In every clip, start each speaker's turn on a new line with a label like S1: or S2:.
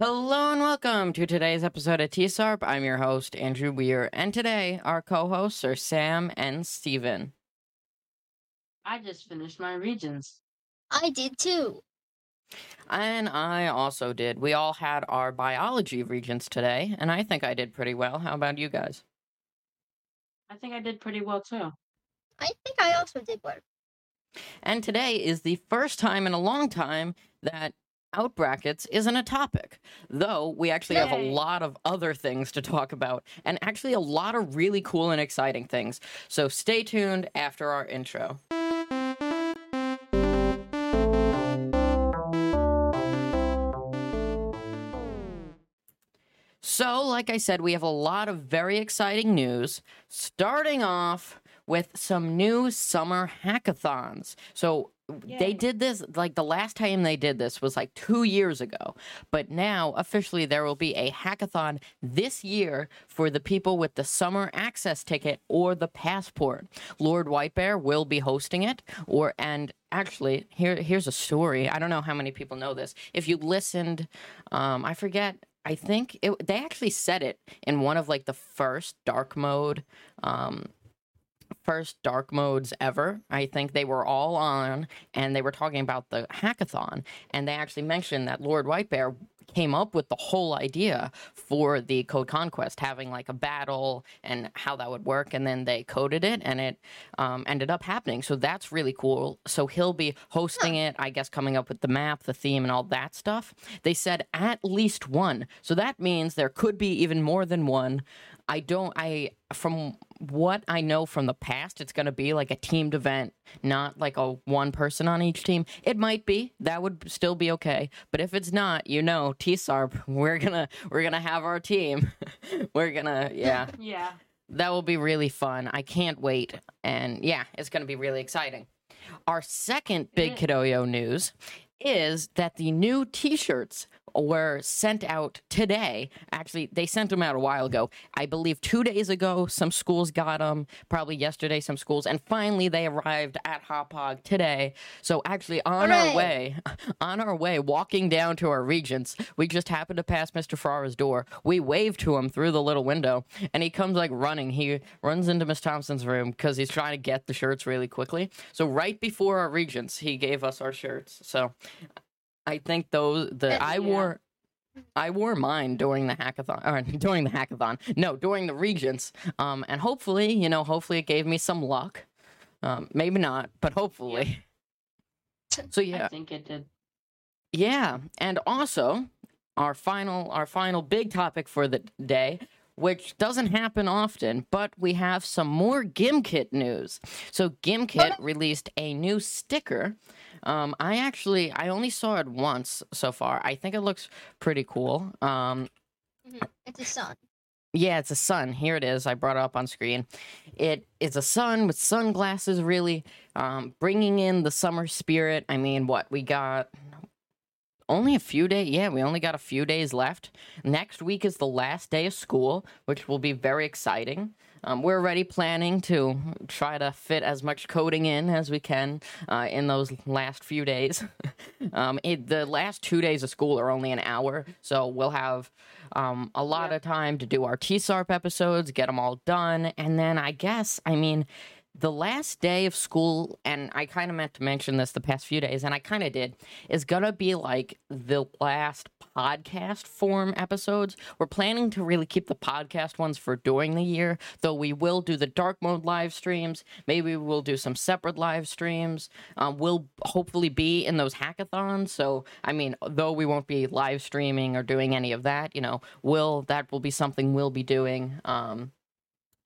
S1: Hello and welcome to today's episode of TSARP. I'm your host, Andrew Weir, and today our co hosts are Sam and Steven.
S2: I just finished my regents.
S3: I did too.
S1: And I also did. We all had our biology regents today, and I think I did pretty well. How about you guys?
S2: I think I did pretty well too.
S3: I think I also did well.
S1: And today is the first time in a long time that out brackets isn't a topic, though we actually have a lot of other things to talk about, and actually a lot of really cool and exciting things. So stay tuned after our intro. So, like I said, we have a lot of very exciting news, starting off with some new summer hackathons. So, they did this like the last time they did this was like two years ago. But now, officially, there will be a hackathon this year for the people with the summer access ticket or the passport. Lord Whitebear will be hosting it, or and actually, here here's a story. I don't know how many people know this. If you listened, um, I forget. I think it, they actually said it in one of like the first dark mode um, first dark modes ever. I think they were all on and they were talking about the hackathon. And they actually mentioned that Lord Whitebear came up with the whole idea for the Code Conquest, having like a battle and how that would work. And then they coded it and it um, ended up happening. So that's really cool. So he'll be hosting it, I guess, coming up with the map, the theme, and all that stuff. They said at least one. So that means there could be even more than one. I don't, I, from what I know from the past, it's going to be like a teamed event, not like a one person on each team. It might be that would still be okay, but if it's not, you know, TSARP, we're gonna we're gonna have our team. we're gonna yeah,
S2: Yeah.
S1: that will be really fun. I can't wait, and yeah, it's gonna be really exciting. Our second big. Kidoyo news is that the new T-shirts were sent out today. Actually, they sent them out a while ago. I believe two days ago, some schools got them. Probably yesterday, some schools, and finally they arrived at Hopog today. So actually, on our way, on our way, walking down to our regents, we just happened to pass Mr. Farrar's door. We waved to him through the little window, and he comes like running. He runs into Miss Thompson's room because he's trying to get the shirts really quickly. So right before our regents, he gave us our shirts. So I think those the I
S2: Yeah.
S1: wore. I wore mine during the hackathon, or during the hackathon. No, during the regents. Um, and hopefully, you know, hopefully it gave me some luck. Um, maybe not, but hopefully. So yeah,
S2: I think it did.
S1: yeah, and also our final our final big topic for the day, which doesn't happen often, but we have some more GimKit news. So GimKit released a new sticker. Um, I actually I only saw it once so far. I think it looks pretty cool. Um,
S3: Mhm. It's a sun.
S1: yeah, it's a sun. Here it is. I brought it up on screen. It is a sun with sunglasses, really, um, bringing in the summer spirit. I mean, what we got? Only a few days. Yeah, we only got a few days left. Next week is the last day of school, which will be very exciting. Um, we're already planning to try to fit as much coding in as we can uh, in those last few days. um, it, the last two days of school are only an hour, so we'll have um, a lot
S2: Yeah.
S1: of time to do our TSARP episodes, get them all done, and then I guess, I mean, the last day of school, and I kind of meant to mention this the past few days, and I kind of did, is gonna be like the last podcast form episodes. We're planning to really keep the podcast ones for during the year, though we will do the dark mode live streams. Maybe we'll do some separate live streams. Um, we'll hopefully be in those hackathons. So, I mean, though we won't be live streaming or doing any of that, you know, will that will be something we'll be doing. Um,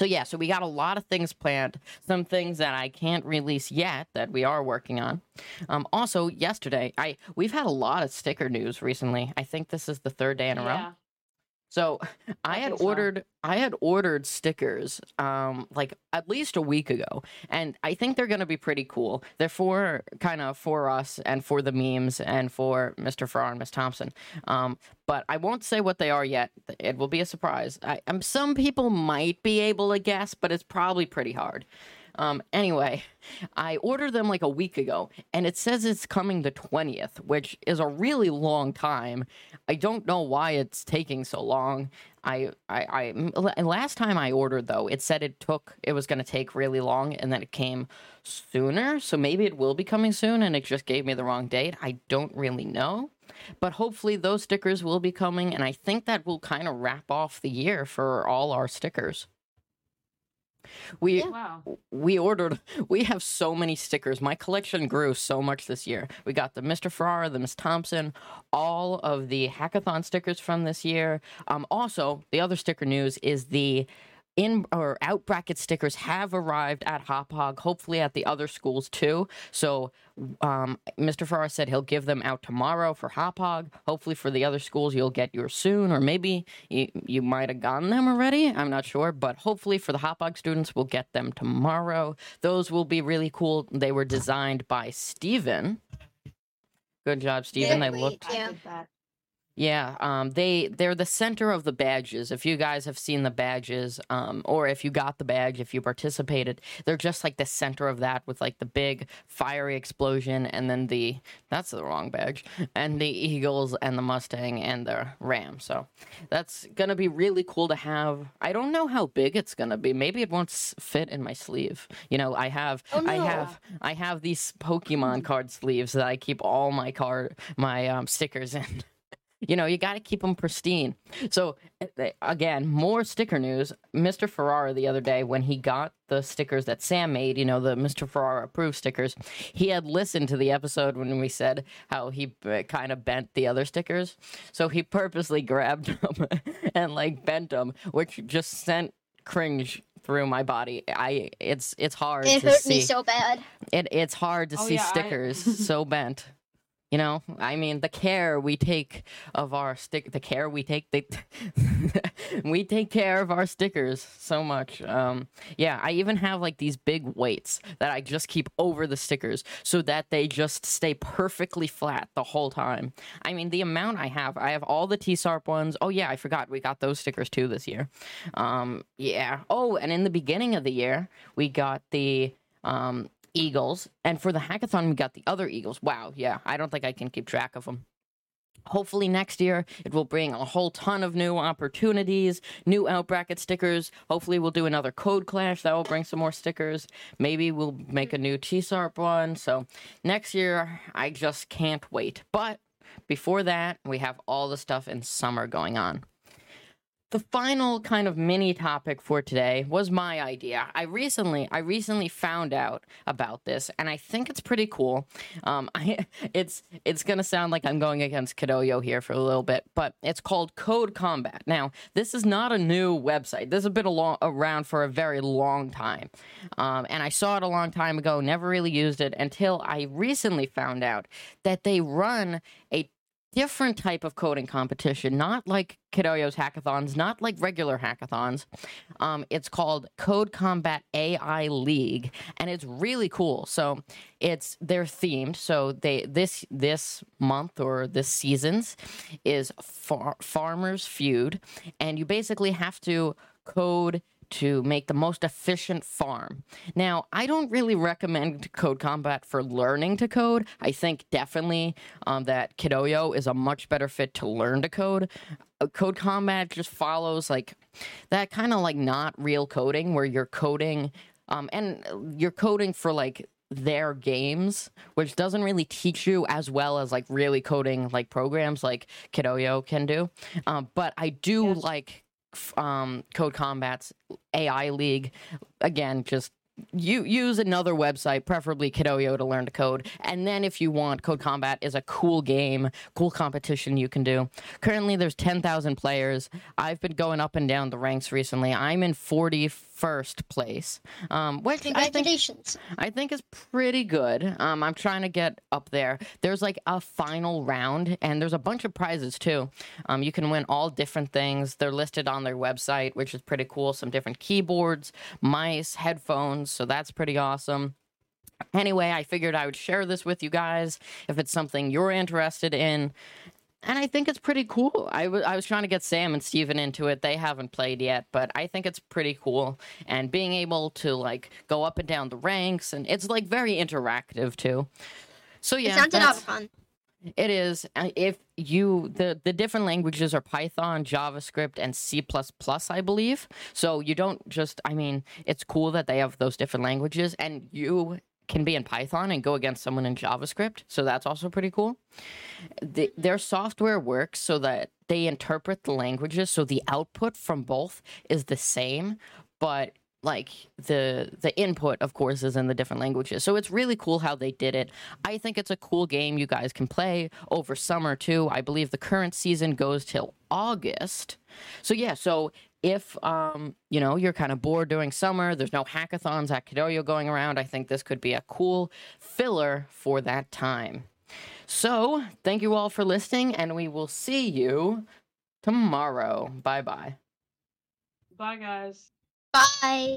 S1: so yeah, so we got a lot of things planned. Some things that I can't release yet that we are working on. Um, also, yesterday, I we've had a lot of sticker news recently. I think this is the third day in a row. So I, had
S2: so.
S1: ordered I had ordered stickers um like at least a week ago and I think they're going to be pretty cool. They're for kind of for us and for the memes and for Mr. Farrar and Miss Thompson. Um but I won't say what they are yet. It will be a surprise. I, um, some people might be able to guess, but it's probably pretty hard. Um, anyway, I ordered them like a week ago, and it says it's coming the 20th, which is a really long time. I don't know why it's taking so long. I, I, last time I ordered though, it said it took, it was going to take really long, and then it came sooner. So maybe it will be coming soon, and it just gave me the wrong date. I don't really know. But hopefully those stickers will be coming, and I think that will kind of wrap off the year for all our stickers. We
S3: Yeah.
S2: Wow.
S1: we ordered we have so many stickers my collection grew so much this year we got the mr ferrara the miss thompson all of the hackathon stickers from this year um also the other sticker news is the in or out bracket stickers have arrived at hop hog hopefully at the other schools too. So um, mr ferrara said he'll give them out tomorrow for hop hog. Hopefully for the other schools you'll get yours soon or maybe you, you might have gotten them already. I'm not sure but hopefully for the hop hog students we'll get them tomorrow. Those will be really cool. They were designed by steven. Good job steven.
S3: Yeah,
S1: they
S3: wait.
S1: looked.
S2: I
S3: Yeah.
S1: Yeah, um, they they're the center of the badges. If you guys have seen the badges, um, or if you got the badge, if you participated, they're just like the center of that with like the big fiery explosion, and then the that's the wrong badge, and the eagles and the Mustang and the Ram. So that's gonna be really cool to have. I don't know how big it's gonna be. Maybe it won't fit in my sleeve. You know, I have
S3: Oh,
S1: I have I have these Pokemon card sleeves that I keep all my card my um, stickers in. You know, you got to keep them pristine. So, uh, again, more sticker news. Mr. Ferrara the other day, when he got the stickers that Sam made, you know, the Mr. Ferrara approved stickers, he had listened to the episode when we said how he kind of bent the other stickers. So he purposely grabbed them and like bent them, which just sent cringe through my body. I it's it's hard
S3: It
S1: to
S3: hurt
S1: see.
S3: me so bad.
S1: It it's hard to
S2: Oh,
S1: see
S2: yeah, I-
S1: stickers so bent. You know, I mean, the care we take of our stick, the care we take, we take care of our stickers so much. Um, yeah, I even have like these big weights that I just keep over the stickers so that they just stay perfectly flat the whole time. I mean, the amount I have, I have all the TSARP ones. Oh yeah, I forgot we got those stickers too this year. Um, yeah. Oh, and in the beginning of the year, we got the um Eagles, and for the hackathon, we got the other Eagles. Wow, yeah, I don't think I can keep track of them. Hopefully, next year it will bring a whole ton of new opportunities, new out bracket stickers. Hopefully, we'll do another code clash that will bring some more stickers. Maybe we'll make a new TSARP one. So, next year, I just can't wait. But before that, we have all the stuff in summer going on. The final kind of mini topic for today was my idea. I recently, I recently found out about this, and I think it's pretty cool. Um, I, it's it's gonna sound like I'm going against Kidoyo here for a little bit, but it's called Code Combat. Now, this is not a new website. This has been long, around for a very long time, um, and I saw it a long time ago. Never really used it until I recently found out that they run a different type of coding competition, not like Kidoyo's hackathons, not like regular hackathons. Um, it's called Code Combat AI League, and it's really cool. So it's they're themed. So they this this month or this season's is far, Farmers Feud, and you basically have to code to make the most efficient farm. Now, I don't really recommend Code Combat for learning to code. I think definitely um, that Kidoyo is a much better fit to learn to code. Uh, code Combat just follows like that kind of like not real coding where you're coding um, and you're coding for like their games, which doesn't really teach you as well as like really coding like programs like Kidoyo can do. Um, but I do like um, Code Combat's AI League. Again, just you use another website, preferably Kidoyo, to learn to code. And then if you want, Code Combat is a cool game, cool competition you can do. Currently, there's 10,000 players. I've been going up and down the ranks recently. I'm in 41st place, um, which I think
S3: Congratulations.
S1: I think is pretty good. Um, I'm trying to get up there. There's like a final round, and there's a bunch of prizes too. Um, you can win all different things. They're listed on their website, which is pretty cool. Some different keyboards, mice, headphones. So that's pretty awesome. Anyway, I figured I would share this with you guys if it's something you're interested in. And I think it's pretty cool. I wa- I was trying to get Sam and Steven into it. They haven't played yet, but I think it's pretty cool. And being able to like go up and down the ranks, and it's like very interactive too. So yeah,
S3: it sounds a lot of fun.
S1: it is. If you the the different languages are Python, JavaScript, and C++, I believe. So you don't just I mean, it's cool that they have those different languages and you can be in Python and go against someone in JavaScript. So that's also pretty cool. The, their software works so that they interpret the languages so the output from both is the same, but like the the input of course is in the different languages so it's really cool how they did it i think it's a cool game you guys can play over summer too i believe the current season goes till august so yeah so if um you know you're kind of bored during summer there's no hackathons at Kidoyo going around i think this could be a cool filler for that time so thank you all for listening and we will see you tomorrow bye bye
S2: Bye, guys.
S3: Bye.